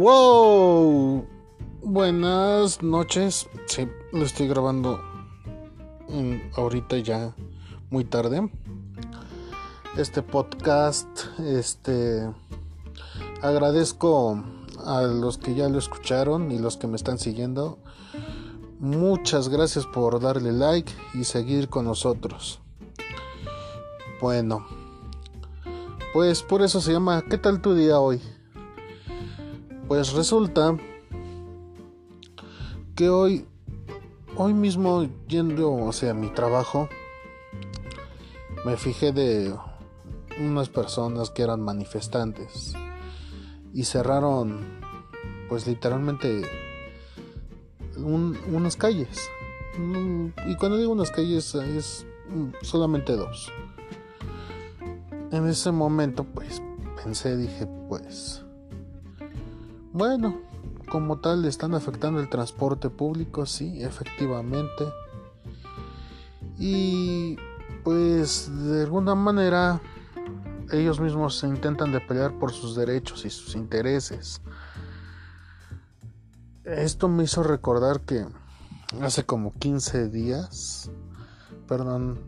Wow, buenas noches. Sí, lo estoy grabando ahorita ya muy tarde. Este podcast, este, agradezco a los que ya lo escucharon y los que me están siguiendo. Muchas gracias por darle like y seguir con nosotros. Bueno, pues por eso se llama ¿Qué tal tu día hoy? Pues resulta que hoy, hoy mismo yendo hacia mi trabajo, me fijé de unas personas que eran manifestantes y cerraron, pues literalmente, unas calles. Y cuando digo unas calles es solamente dos. En ese momento, pues pensé, dije, pues bueno, como tal están afectando el transporte público, sí, efectivamente. Y pues de alguna manera ellos mismos se intentan de pelear por sus derechos y sus intereses. Esto me hizo recordar que hace como 15 días, perdón,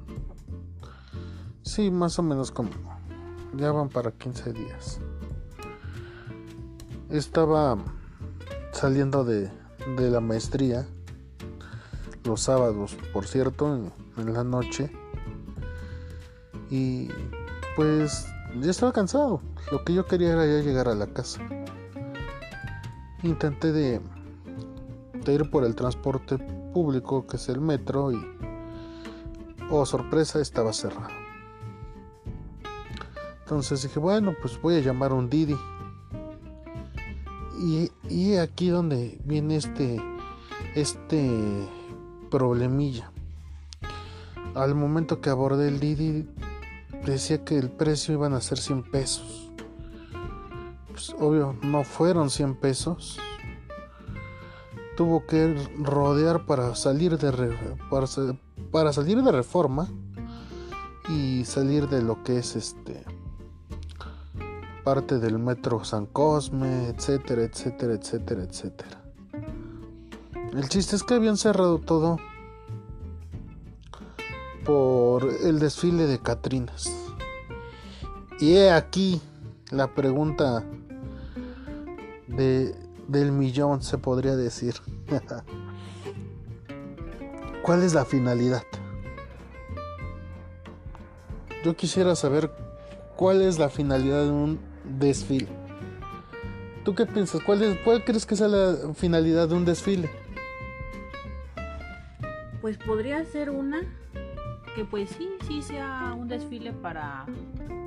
sí, más o menos como, ya van para 15 días estaba saliendo de, la maestría los sábados, por cierto, en, la noche. Y pues ya estaba cansado. Lo que yo quería era ya llegar a la casa. Intenté de, de ir por el transporte público, que es el metro, y oh sorpresa, estaba cerrado. Entonces dije, bueno, pues voy a llamar a un Didi y, aquí donde viene este, este problemilla. Al momento que abordé el Didi, decía que el precio iban a ser 100 pesos. Pues obvio, no fueron 100 pesos. Tuvo que rodear para salir de para, para salir de reforma y salir de lo que es este parte del metro San Cosme, etcétera, etcétera, etcétera, etcétera. El chiste es que habían cerrado todo por el desfile de Catrinas. Y he aquí la pregunta de, del millón, se podría decir. ¿Cuál es la finalidad? Yo quisiera saber cuál es la finalidad de un desfile. ¿Tú qué piensas? ¿Cuál, es, ¿Cuál crees que sea la finalidad de un desfile? Pues podría ser una que pues sí, sí sea un desfile para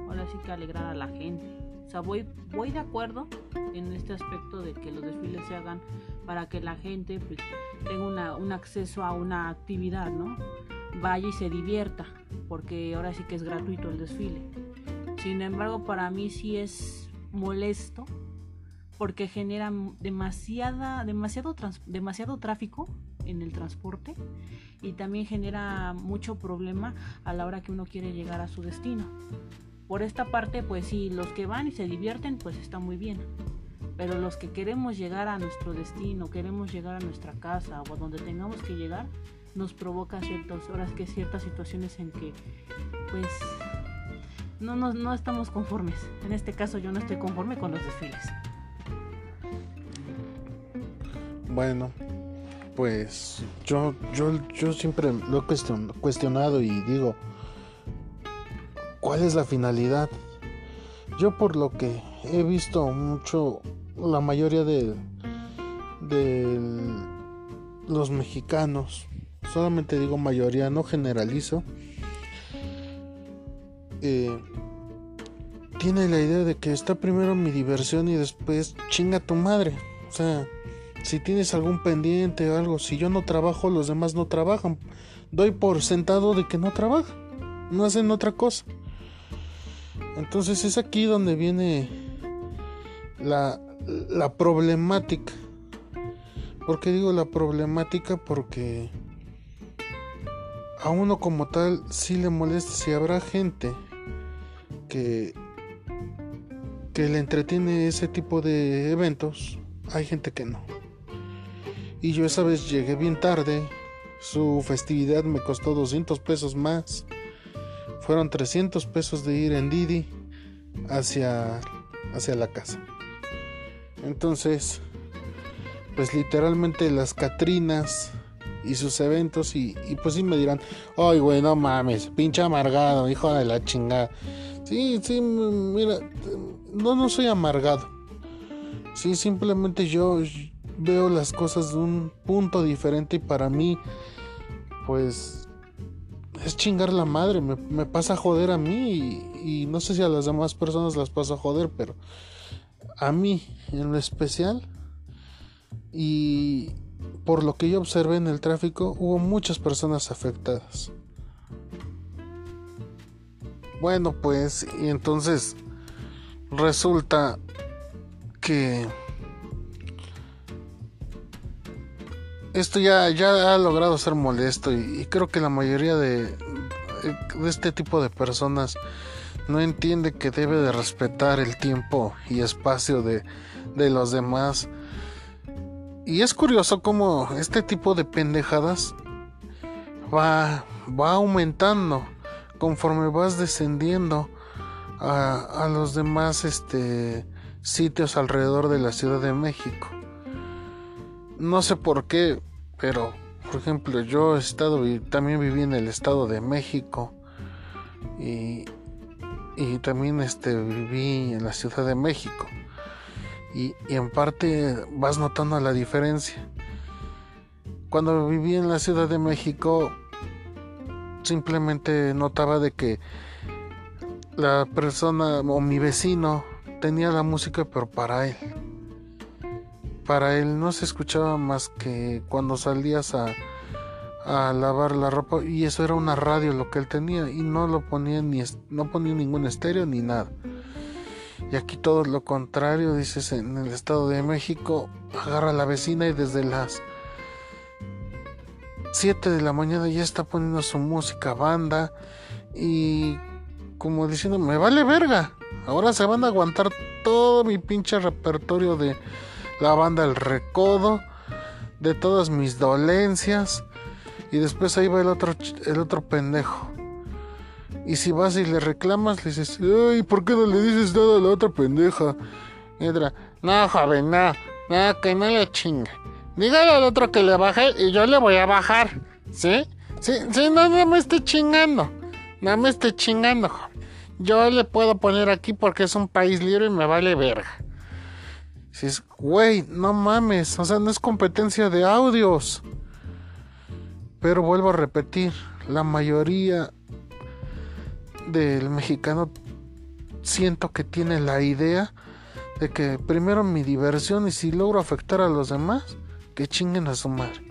ahora sí que alegrar a la gente. O sea, voy, voy de acuerdo en este aspecto de que los desfiles se hagan para que la gente pues, tenga un acceso a una actividad, ¿no? Vaya y se divierta, porque ahora sí que es gratuito el desfile. Sin embargo, para mí sí es molesto porque genera demasiada, demasiado, demasiado tráfico en el transporte y también genera mucho problema a la hora que uno quiere llegar a su destino. Por esta parte, pues sí, los que van y se divierten, pues está muy bien. Pero los que queremos llegar a nuestro destino, queremos llegar a nuestra casa o a donde tengamos que llegar, nos provoca ciertas horas que ciertas situaciones en que, pues, no, no, no estamos conformes. En este caso yo no estoy conforme con los desfiles. Bueno, pues yo, yo, yo siempre lo he cuestionado y digo, ¿cuál es la finalidad? Yo por lo que he visto mucho, la mayoría de, de los mexicanos, solamente digo mayoría, no generalizo, eh, tiene la idea de que está primero mi diversión y después chinga tu madre. O sea, si tienes algún pendiente o algo, si yo no trabajo, los demás no trabajan. Doy por sentado de que no trabajan, no hacen otra cosa. Entonces es aquí donde viene la, problemática. ¿Por qué digo la problemática? Porque a uno como tal sí le molesta si habrá gente que, que le entretiene ese tipo de eventos, hay gente que no. Y yo esa vez llegué bien tarde. Su festividad me costó 200 pesos más. Fueron 300 pesos de ir en Didi hacia, hacia la casa. Entonces, pues literalmente las Catrinas y sus eventos y, pues sí me dirán, ay güey, no mames, pinche amargado, hijo de la chingada. Sí, sí, mira, no, no soy amargado. Sí, simplemente yo veo las cosas de un punto diferente y para mí, pues, es chingar la madre, me, pasa a joder a mí y, no sé si a las demás personas las pasa a joder, pero a mí en lo especial y por lo que yo observé en el tráfico hubo muchas personas afectadas. Bueno, pues, y entonces resulta que esto ya, ya ha logrado ser molesto y, creo que la mayoría de, de, este tipo de personas no entiende que debe de respetar el tiempo y espacio de, de los demás. Y es curioso cómo este tipo de pendejadas va, va aumentando conforme vas descendiendo a, los demás este, sitios alrededor de la Ciudad de México. No sé por qué, pero por ejemplo yo he estado también viví en el Estado de México y, también este, viví en la Ciudad de México. Y, en parte vas notando la diferencia. Cuando viví en la Ciudad de México simplemente notaba de que la persona o mi vecino tenía la música pero para él. Para él no se escuchaba más que cuando salías a, lavar la ropa y eso era una radio lo que él tenía y no lo ponía ni no ponía ningún estéreo ni nada. Y aquí todo lo contrario, dices en el Estado de México, agarra a la vecina y desde las 7 de la mañana ya está poniendo su música banda y como diciendo, me vale verga. Ahora se van a aguantar todo mi pinche repertorio de la banda El Recodo, de todas mis dolencias. Y después ahí va el otro, el otro pendejo. Y si vas y le reclamas, le dices, ay, ¿por qué no le dices nada a la otra pendeja? Y otra, no, joven, no, no, que no le chingue. Dígale al otro que le baje y yo le voy a bajar. ¿Sí? Sí, sí, no, no me esté chingando. No me esté chingando, Yo le puedo poner aquí porque es un país libre y me vale verga. Si es, güey, no mames. O sea, no es competencia de audios. Pero vuelvo a repetir, la mayoría del mexicano siento que tiene la idea de que primero mi diversión y si logro afectar a los demás, que chinguen a su madre.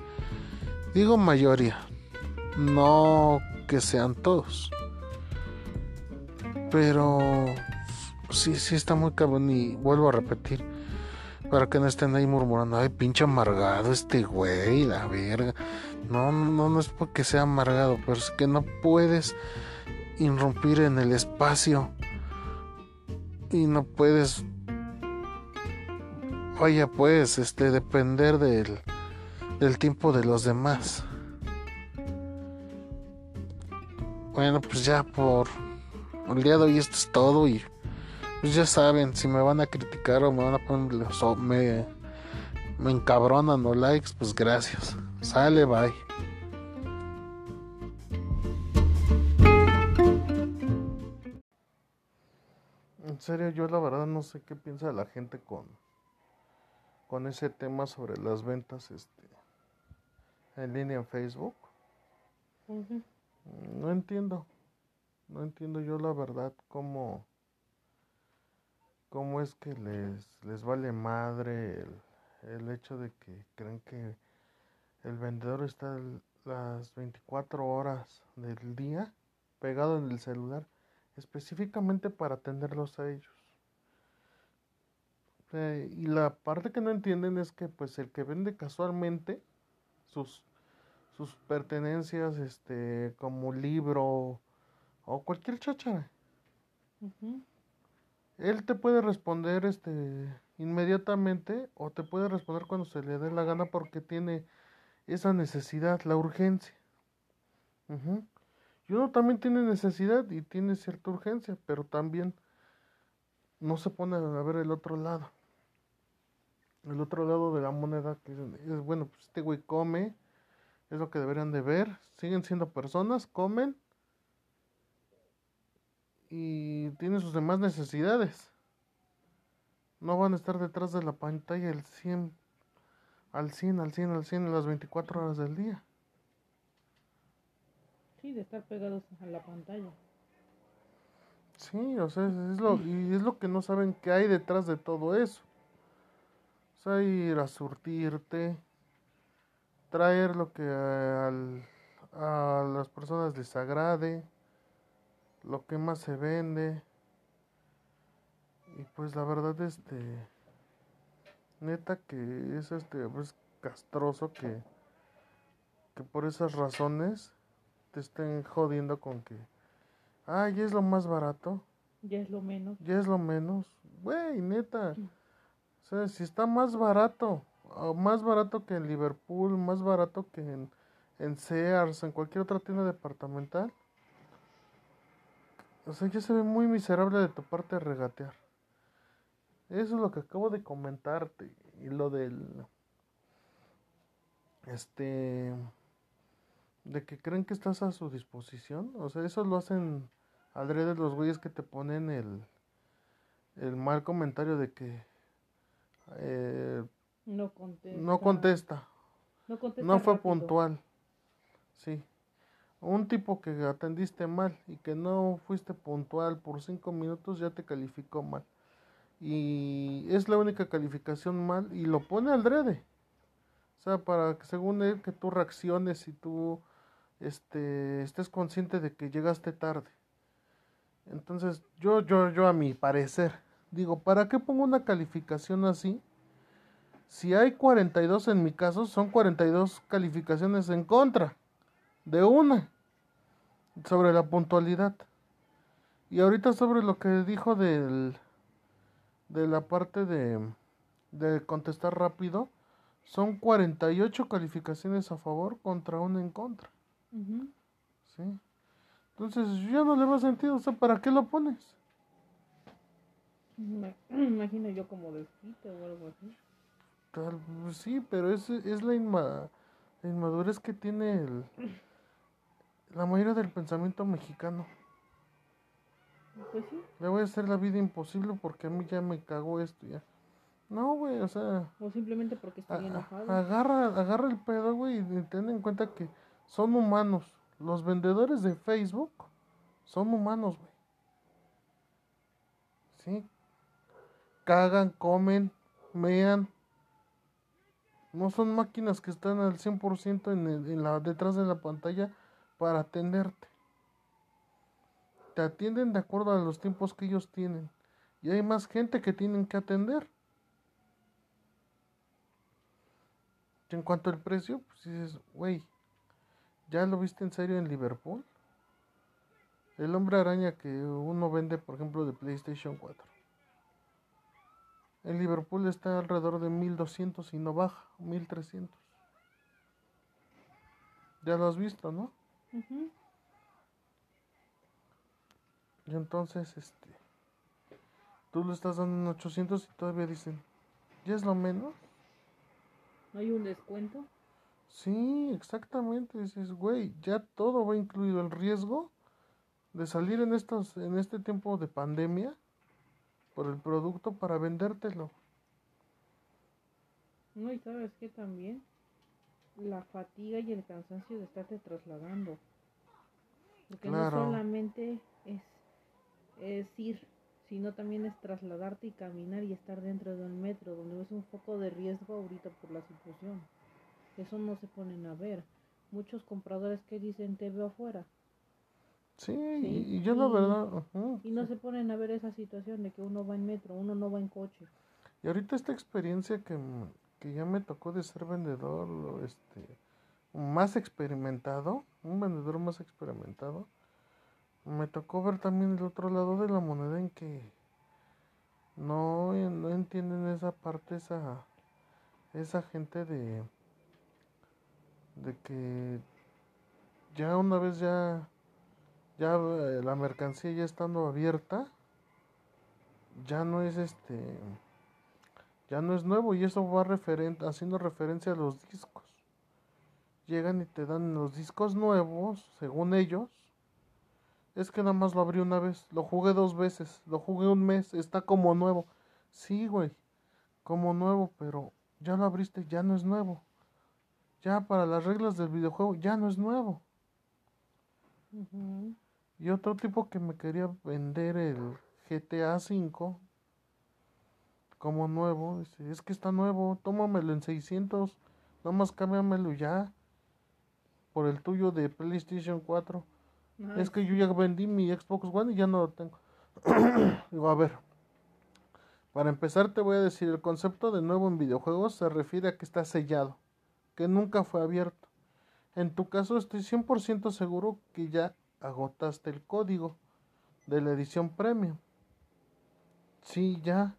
Digo mayoría, no que sean todos. Pero sí, sí está muy cabrón y vuelvo a repetir. Para que no estén ahí murmurando, ay, pinche amargado este güey, la verga. No, no, no es porque sea amargado, pero es que no puedes irrumpir en el espacio y no puedes vaya pues este depender del, del tiempo de los demás. Bueno pues ya por el día de hoy esto es todo y pues ya saben si me van a criticar o me van a poner o me me encabronan o likes pues gracias. Sale bye. En serio, yo la verdad no sé qué piensa la gente con con ese tema sobre las ventas este, en línea en Facebook. No entiendo. No entiendo yo la verdad cómo, cómo es que les, les vale madre el, el hecho de que creen que el vendedor está las 24 horas del día pegado en el celular específicamente para atenderlos a ellos. Este, y la parte que no entienden es que pues el que vende casualmente sus sus pertenencias este como libro o cualquier chacha él te puede responder este inmediatamente o te puede responder cuando se le dé la gana porque tiene esa necesidad, la urgencia. Y uno también tiene necesidad y tiene cierta urgencia, pero también no se pone a ver el otro lado. El otro lado de la moneda, que es, bueno, pues este güey come, es lo que deberían de ver, siguen siendo personas, comen y tienen sus demás necesidades. No van a estar detrás de la pantalla el 100, al 100, al 100, al 100 en las 24 horas del día. Sí, de estar pegados a la pantalla. Sí, o sea, es lo, y es lo que no saben que hay detrás de todo eso. O sea, ir a surtirte, traer lo que al, a las personas les agrade, lo que más se vende. Y pues la verdad, este, neta que es este, pues castroso que, que por esas razones te estén jodiendo con que Ah, ya es lo más barato. Ya es lo menos. Ya es lo menos. Güey, neta. O sea, si está más barato, más barato que en Liverpool, más barato que en, en Sears, en cualquier otra tienda departamental. O sea, ya se ve muy miserable de tu parte regatear. Eso es lo que acabo de comentarte. Y lo del. Este de que creen que estás a su disposición. O sea, eso lo hacen adrede los güeyes que te ponen el, el mal comentario de que eh, no contesta. No contesta. No, fue puntual. Sí. Un tipo que atendiste mal y que no fuiste puntual por cinco minutos ya te calificó mal. Y es la única calificación mal y lo pone al drede. O sea, para que según él que tú reacciones y tú este, estés consciente de que llegaste tarde. Entonces, yo, yo, yo a mi parecer, digo, ¿para qué pongo una calificación así? Si hay 42 en mi caso, son 42 calificaciones en contra de una sobre la puntualidad. Y ahorita sobre lo que dijo del, de la parte de, de contestar rápido, son 48 calificaciones a favor contra una en contra. ¿Sí? Entonces ya no le va sentido, o sea, ¿para qué lo pones? Me imagino yo como desquite o algo así. Tal, pues sí, pero es, es la, inmadurez que tiene el, la mayoría del pensamiento mexicano. Pues sí. Le voy a hacer la vida imposible porque a mí ya me cagó esto ya. No, güey, o sea. O simplemente porque estoy enojado. Agarra, agarra el pedo, güey, y ten en cuenta que son humanos. Los vendedores de Facebook son humanos, güey. ¿Sí? Cagan, comen, mean. No son máquinas que están al 100% en, en la, detrás de la pantalla para atenderte. Te atienden de acuerdo a los tiempos que ellos tienen. Y hay más gente que tienen que atender. en cuanto al precio, pues dices, güey, ¿Ya lo viste en serio en Liverpool? El hombre araña que uno vende, por ejemplo, de PlayStation 4. En Liverpool está alrededor de 1200 y no baja, 1300. Ya lo has visto, ¿no? Y entonces, este, tú lo estás dando en 800 y todavía dicen, ¿ya es lo menos? ¿No hay un descuento? Sí, exactamente. Dices, güey, ya todo va incluido el riesgo de salir en estos, en este tiempo de pandemia por el producto para vendértelo. No, y sabes que también la fatiga y el cansancio de estarte trasladando. Porque no solamente es, es ir, sino también es trasladarte y caminar y estar dentro de un metro, donde es un foco de riesgo ahorita por la situación. Eso no se ponen a ver. Muchos compradores que dicen te veo afuera. Sí, y yo la verdad... y no se ponen a ver esa situación de que uno va en metro, uno no va en coche. Y ahorita esta experiencia que, que ya me tocó de ser vendedor, este, más experimentado, un vendedor más experimentado, me tocó ver también el otro lado de la moneda en que No, no entienden esa parte, esa, esa gente de, de que ya una vez ya, ya eh, la mercancía ya estando abierta, ya no es este, ya no es nuevo y eso va referen haciendo referencia a los discos. Llegan y te dan los discos nuevos, según ellos. Es que nada más lo abrí una vez, lo jugué dos veces, lo jugué un mes, está como nuevo. Sí, güey, como nuevo, pero ya lo abriste, ya no es nuevo. Ya para las reglas del videojuego, ya no es nuevo. Y otro tipo que me quería vender el GTA V como nuevo, dice, es que está nuevo, tómamelo en 600, nomás cámbiamelo ya por el tuyo de PlayStation 4. es que yo ya vendí mi Xbox One y ya no lo tengo. Digo, a ver, para empezar te voy a decir, el concepto de nuevo en videojuegos se refiere a que está sellado, que nunca fue abierto. En tu caso estoy 100% seguro que ya agotaste el código de la edición premium. Sí, ya.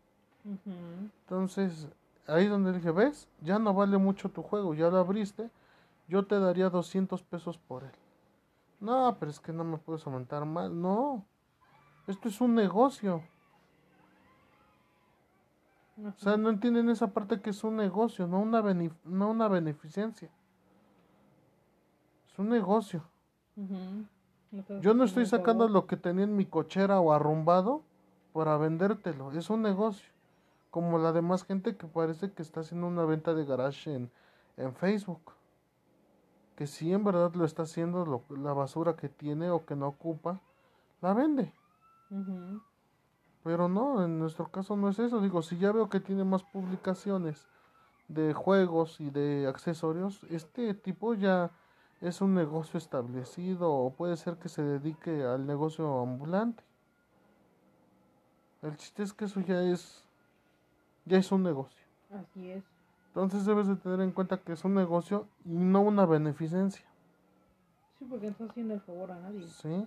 Entonces, ahí donde dije, ¿ves? Ya no vale mucho tu juego, ya lo abriste, yo te daría 200 pesos por él. No, pero es que no me puedes aumentar más. No, esto es un negocio. O sea, no entienden esa parte que es un negocio, no una, no una beneficencia. Es un negocio. Yo no estoy sacando lo que tenía en mi cochera o arrumbado para vendértelo. Es un negocio. Como la demás gente que parece que está haciendo una venta de garage en, en Facebook. Que si en verdad lo está haciendo, la basura que tiene o que no ocupa, la vende. Pero no, en nuestro caso no es eso. Digo, si ya veo que tiene más publicaciones de juegos y de accesorios, este tipo ya es un negocio establecido o puede ser que se dedique al negocio ambulante. El chiste es que eso ya es ya es un negocio. Así es. Entonces debes de tener en cuenta que es un negocio y no una beneficencia. Sí, porque no estás haciendo el favor a nadie. Sí.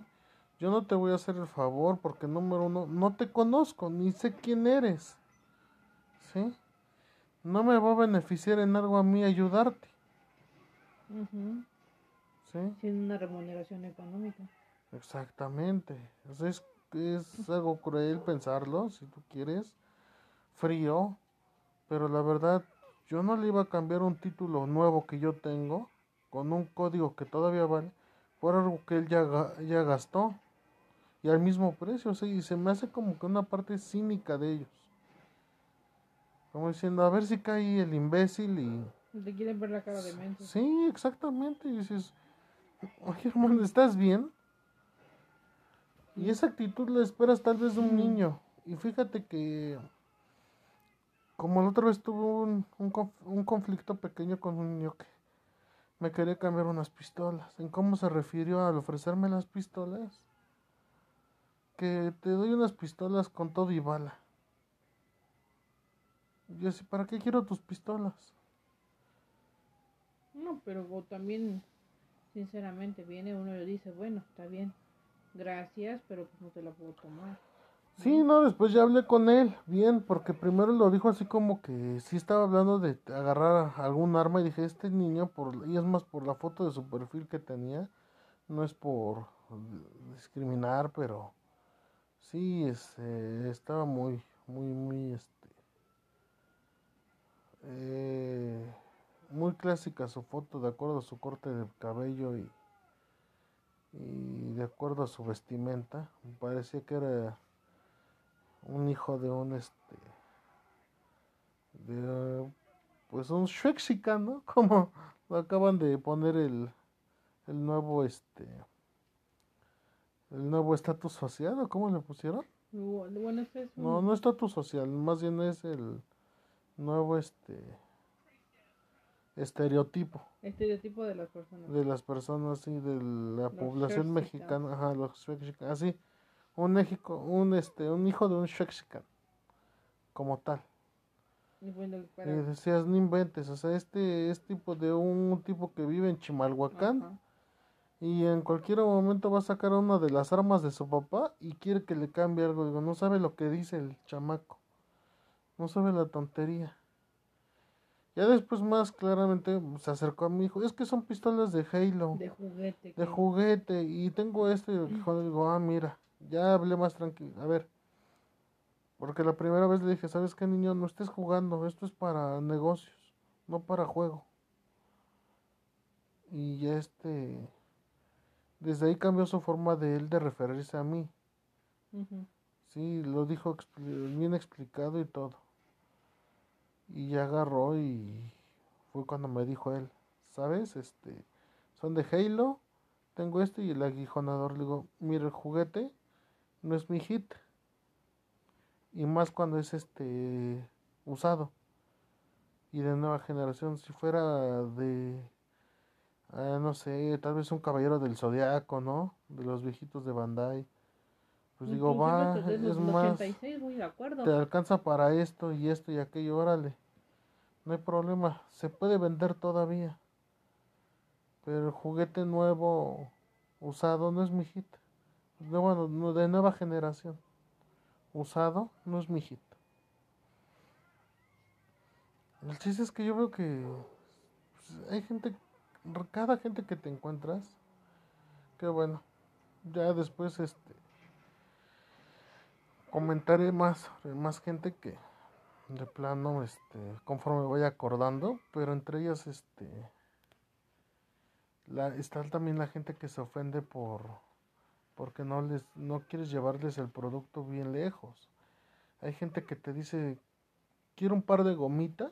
Yo no te voy a hacer el favor porque número uno, no te conozco, ni sé quién eres. ¿Sí? No me va a beneficiar en algo a mí ayudarte. ¿Sí? Sin una remuneración económica. Exactamente. es, es algo cruel pensarlo, si tú quieres. Frío. Pero la verdad, yo no le iba a cambiar un título nuevo que yo tengo con un código que todavía vale por algo que él ya, ya gastó y al mismo precio, ¿sí? y se me hace como que una parte cínica de ellos. Como diciendo, a ver si cae el imbécil y... Te quieren ver la cara de mente. Sí, exactamente. Y dices, oye hermano, ¿estás bien? Y esa actitud la esperas tal vez de un niño. Y fíjate que, como la otra vez tuvo un, un, un conflicto pequeño con un niño que me quería cambiar unas pistolas. En cómo se refirió al ofrecerme las pistolas que te doy unas pistolas con todo y bala. Yo así, ¿para qué quiero tus pistolas? No, pero también, sinceramente, viene uno y le dice, bueno, está bien, gracias, pero pues no te la puedo tomar. Sí, no, después ya hablé con él, bien, porque primero lo dijo así como que sí estaba hablando de agarrar algún arma y dije, este niño, por, y es más por la foto de su perfil que tenía, no es por discriminar, pero Sí, este, estaba muy, muy, muy, este, eh, muy clásica su foto de acuerdo a su corte de cabello y, y de acuerdo a su vestimenta. Me parecía que era un hijo de un, este, de, pues un Shrexican, ¿no? Como lo acaban de poner el, el nuevo, este, el nuevo estatus social, ¿o cómo le pusieron? Bueno, es No, no estatus social, más bien es el nuevo este estereotipo. Estereotipo de las personas. De las personas, sí, de la población mexicana, ajá, los así. Un, México, un, este, un hijo de un Shexican, como tal. Y, bueno, decías, no inventes, o sea, este es tipo de un tipo que vive en Chimalhuacán y en cualquier momento va a sacar una de las armas de su papá y quiere que le cambie algo. Digo, no sabe lo que dice el chamaco. No sabe la tontería. Ya después más claramente se acercó a mi hijo. Es que son pistolas de Halo. De juguete. De juguete. Y tengo este. Y digo, ah, mira. Ya hablé más tranquilo. A ver. Porque la primera vez le dije, ¿sabes qué, niño? No estés jugando. Esto es para negocios. No para juego. Y ya este. Desde ahí cambió su forma de él de referirse a mí. Sí, lo dijo bien explicado y todo. Y ya agarró y fue cuando me dijo él, ¿sabes? Este, son de Halo, tengo este y el aguijonador. Le digo, mira, el juguete no es mi hit. Y más cuando es este usado. Y de nueva generación, si fuera de, ah, no sé, tal vez un caballero del zodiaco, ¿no? De los viejitos de Bandai pues digo, va, es más, te alcanza para esto y esto y aquello, órale. No hay problema, se puede vender todavía. Pero el juguete nuevo, usado, no es mi hit. De, bueno, de nueva generación. Usado, no es mi hit. El chiste es que yo veo que pues, hay gente, cada gente que te encuentras, que bueno, ya después este comentaré más más gente que de plano este conforme voy acordando pero entre ellas este está también la gente que se ofende por porque no les no quieres llevarles el producto bien lejos. Hay gente que te dice quiero un par de gomitas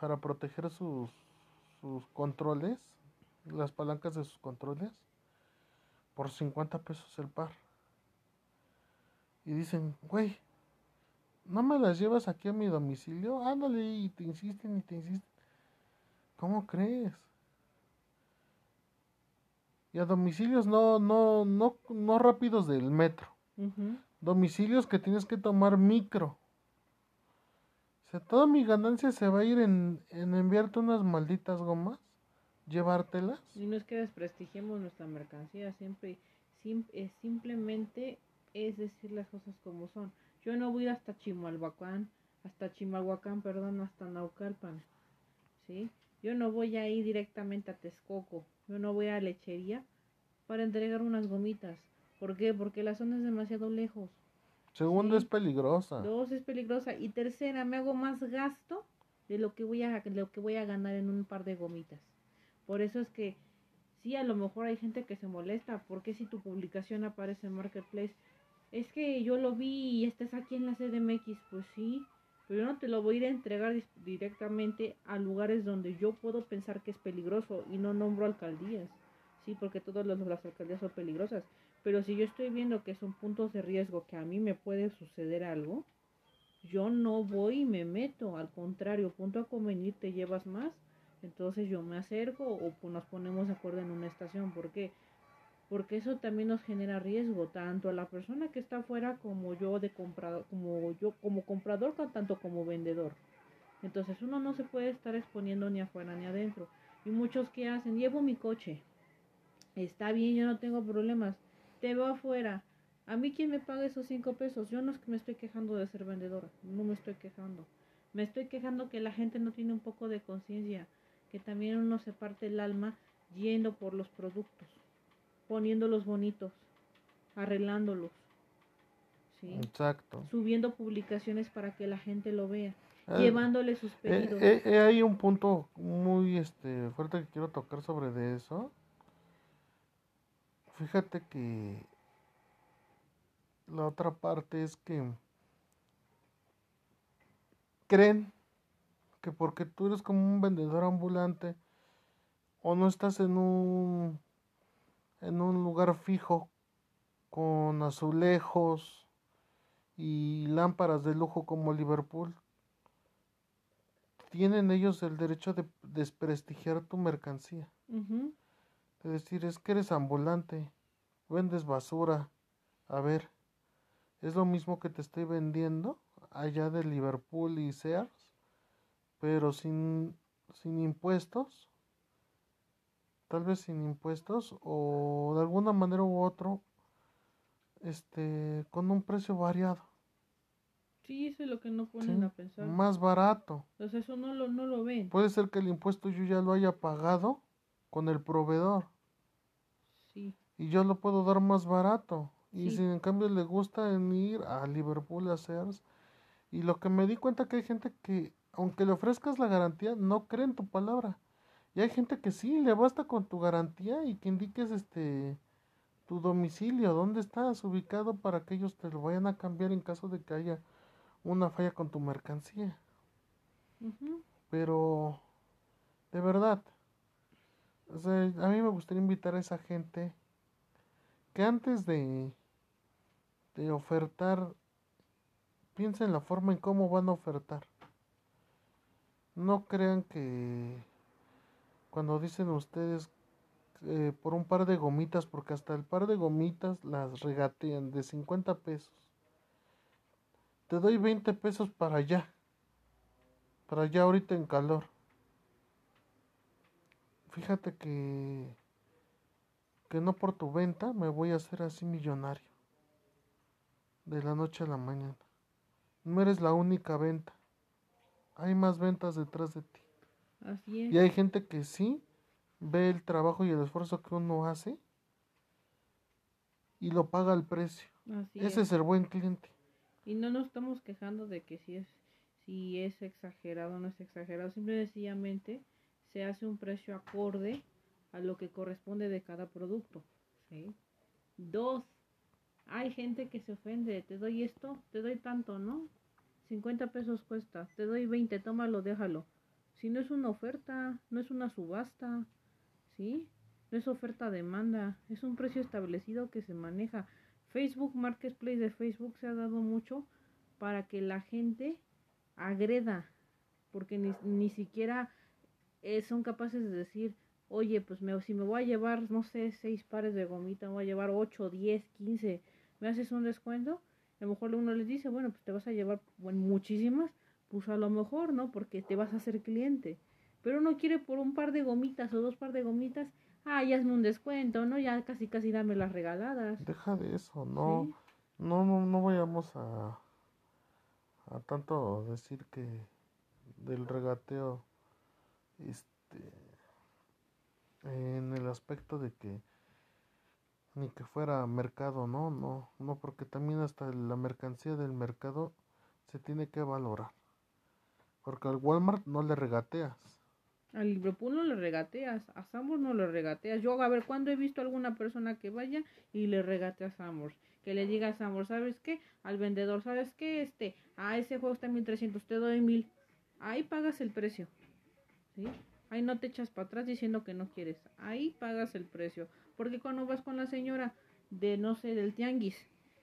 para proteger sus sus controles las palancas de sus controles por 50 pesos el par y dicen, güey, ¿no me las llevas aquí a mi domicilio? Ándale, y te insisten y te insisten. ¿Cómo crees? Y a domicilios no, no, no, no rápidos del metro. Domicilios que tienes que tomar micro. O sea, toda mi ganancia se va a ir en, en enviarte unas malditas gomas, llevártelas. Y no es que desprestigiemos nuestra mercancía, siempre, sim, es simplemente es decir las cosas como son. Yo no voy hasta Chimalhuacán, hasta Chimalhuacán, perdón, hasta Naucalpan, ¿sí? Yo no voy a ir directamente a Texcoco, yo no voy a lechería para entregar unas gomitas. ¿Por qué? Porque la zona es demasiado lejos. Segundo, es peligrosa. Dos, es peligrosa. Y tercera, me hago más gasto de lo que voy a, lo que voy a ganar en un par de gomitas. Por eso es que sí, a lo mejor hay gente que se molesta. porque si tu publicación aparece en Marketplace? Es que yo lo vi y estás aquí en la CDMX, pues sí, pero yo no te lo voy a ir a entregar directamente a lugares donde yo puedo pensar que es peligroso y no nombro alcaldías, sí, porque todas las, alcaldías son peligrosas, pero si yo estoy viendo que son puntos de riesgo, que a mí me puede suceder algo, yo no voy y me meto, al contrario, punto a convenir, te llevas más, entonces yo me acerco o nos ponemos de acuerdo en una estación, porque porque eso también nos genera riesgo tanto a la persona que está afuera como yo de comprador como yo como comprador tanto como vendedor. Entonces uno no se puede estar exponiendo ni afuera ni adentro. Y muchos que hacen llevo mi coche. Está bien yo no tengo problemas. Te veo afuera. A mí quién me paga esos cinco pesos yo no es que me estoy quejando de ser vendedora no me estoy quejando. Me estoy quejando que la gente no tiene un poco de conciencia que también uno se parte el alma yendo por los productos poniéndolos bonitos, arreglándolos. ¿sí? Exacto. Subiendo publicaciones para que la gente lo vea, ah, llevándole sus eh, pedidos. Eh, hay un punto muy este fuerte que quiero tocar sobre de eso. Fíjate que la otra parte es que creen que porque tú eres como un vendedor ambulante o no estás en un en un lugar fijo con azulejos y lámparas de lujo como Liverpool. Tienen ellos el derecho de desprestigiar tu mercancía. Es decir, es que eres ambulante, vendes basura. A ver, es lo mismo que te estoy vendiendo allá de Liverpool y Sears, pero sin, sin impuestos tal vez sin impuestos o de alguna manera u otro este con un precio variado Sí, eso es lo que no ponen ¿sí? a pensar. Más barato. Entonces eso no lo, no lo ven. Puede ser que el impuesto yo ya lo haya pagado con el proveedor Sí, y yo lo puedo dar más barato. Y Sí. si en cambio le gusta en ir a Liverpool a Sears. Y lo que me di cuenta que hay gente que, aunque le ofrezcas la garantía, no cree en tu palabra. Y hay gente que sí, le basta con tu garantía y que indiques este tu domicilio, dónde estás ubicado para que ellos te lo vayan a cambiar en caso de que haya una falla con tu mercancía. Pero, de verdad, o sea, a mí me gustaría invitar a esa gente que antes de, de ofertar, piensen la forma en cómo van a ofertar. No crean que cuando dicen ustedes eh, por un par de gomitas, porque hasta el par de gomitas las regatean de 50 pesos. Te doy 20 pesos para allá para allá ahorita en calor. Fíjate que que no por tu venta me voy a hacer así millonario. De la noche a la mañana. No eres la única venta. Hay más ventas detrás de ti. Así es. Y hay gente que sí ve el trabajo y el esfuerzo que uno hace y lo paga al precio. Así Ese es. es el buen cliente. Y no nos estamos quejando de que si es, si es exagerado o no es exagerado. Simple y sencillamente se hace un precio acorde a lo que corresponde de cada producto. ¿sí? Dos, hay gente que se ofende. Te doy esto, te doy tanto, ¿no? 50 pesos cuesta. Te doy 20, tómalo, déjalo. Si no es una oferta, no es una subasta, ¿sí? No es oferta-demanda, es un precio establecido que se maneja. Facebook Marketplace de Facebook se ha dado mucho para que la gente agreda, porque ni, ni siquiera eh, son capaces de decir, oye, pues me, si me voy a llevar, no sé, seis pares de gomita, me voy a llevar 8, 10, 15, ¿me haces un descuento? A lo mejor uno les dice, bueno, pues te vas a llevar bueno, muchísimas, pues a lo mejor, ¿no? Porque te vas a hacer cliente. Pero uno quiere por un par de gomitas o dos par de gomitas, ah, ya hazme un descuento, ¿no? Ya casi, casi dame las regaladas. Deja de eso, no. ¿sí? No, no, no vayamos a, a tanto decir que del regateo, este, en el aspecto de que ni que fuera mercado, no, no, no, porque también hasta la mercancía del mercado se tiene que valorar, porque al Walmart no le regateas, Al Liverpool no le regateas, a Sambor no le regateas. Yo, a ver, ¿cuándo he visto a alguna persona que vaya y le regatea a Sambor? Que le diga a Sambor, ¿sabes qué? Al vendedor, ¿sabes qué? Este, a ese juego está en 1300, te doy 1000. Ahí pagas el precio. ¿Sí? Ahí no te echas para atrás diciendo que no quieres. Ahí pagas el precio. Porque cuando vas con la señora de, no sé, del tianguis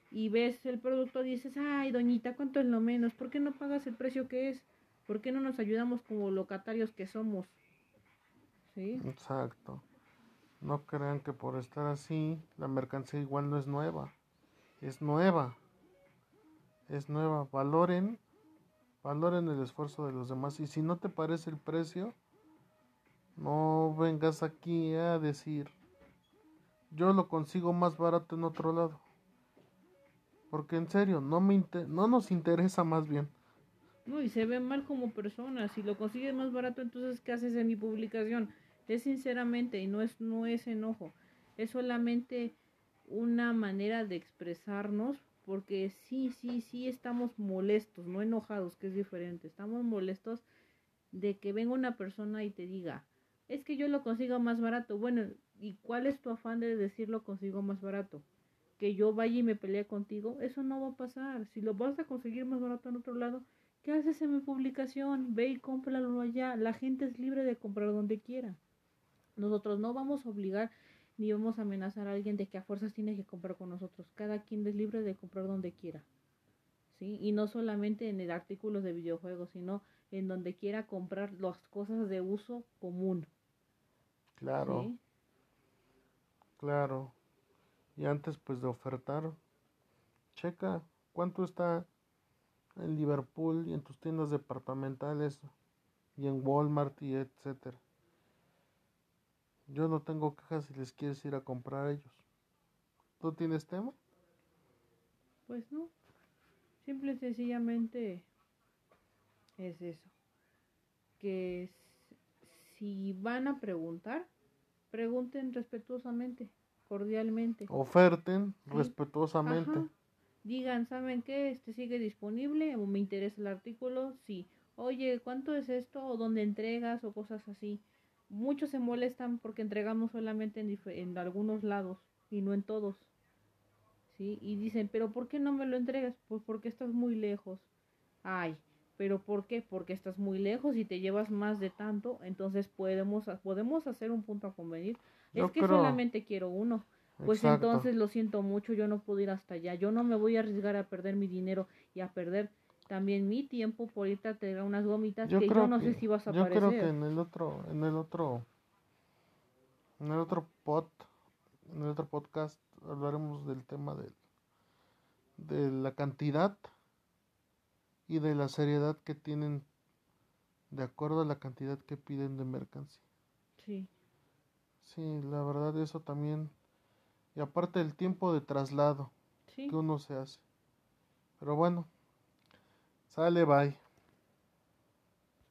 y ves el producto, dices, ay, doñita, ¿cuánto es lo menos? ¿Por qué no pagas el precio que es? ¿Por qué no nos ayudamos como locatarios que somos? ¿Sí? exacto. No crean que por estar así la mercancía igual no es nueva, es nueva, es nueva. Valoren, valoren el esfuerzo de los demás y si no te parece el precio, no vengas aquí a decir yo lo consigo más barato en otro lado. Porque en serio, no me inte- no nos interesa más bien. No, y se ve mal como persona. Si lo consigues más barato, entonces, ¿qué haces en mi publicación? Es sinceramente, y no es, no es enojo. Es solamente una manera de expresarnos, porque sí, sí, sí estamos molestos, no enojados, que es diferente. Estamos molestos de que venga una persona y te diga, es que yo lo consigo más barato. Bueno, ¿y cuál es tu afán de decir lo consigo más barato? Que yo vaya y me pelee contigo, eso no va a pasar. Si lo vas a conseguir más barato en otro lado, ¿qué haces en mi publicación? Ve y cómpralo allá. La gente es libre de comprar donde quiera. Nosotros no vamos a obligar ni vamos a amenazar a alguien de que a fuerzas tiene que comprar con nosotros. Cada quien es libre de comprar donde quiera. ¿Sí? Y no solamente en el artículos de videojuegos, sino en donde quiera comprar las cosas de uso común. Claro. ¿sí? Claro. Y antes pues de ofertar, checa cuánto está en Liverpool y en tus tiendas departamentales y en Walmart y etcétera. Yo no tengo quejas si les quieres ir a comprar a ellos. ¿Tú tienes tema? Pues no. Simple y sencillamente es eso. Que si van a preguntar, pregunten respetuosamente, cordialmente. Oferten respetuosamente. Digan, ¿saben qué? Este sigue disponible o me interesa el artículo. Sí. Oye, ¿cuánto es esto? O dónde entregas o cosas así. Muchos se molestan porque entregamos solamente en, en algunos lados y no en todos. ¿Sí? Y dicen, pero ¿por qué no me lo entregas? Pues porque estás muy lejos. Ay, pero ¿por qué? Porque estás muy lejos y te llevas más de tanto, entonces podemos, podemos hacer un punto a convenir. es que solamente quiero uno. Pues entonces lo siento mucho, yo no puedo ir hasta allá. Yo no me voy a arriesgar a perder mi dinero y a perder también mi tiempo por irte a tener unas gomitas que yo no sé si vas a yo Yo creo que en el otro, en el otro, en el otro pod, en el otro podcast hablaremos del tema del, de la cantidad y de la seriedad que tienen de acuerdo a la cantidad que piden de mercancía. Sí. Sí, la verdad eso también. Y aparte el tiempo de traslado que uno se hace. Pero bueno, sale, bye.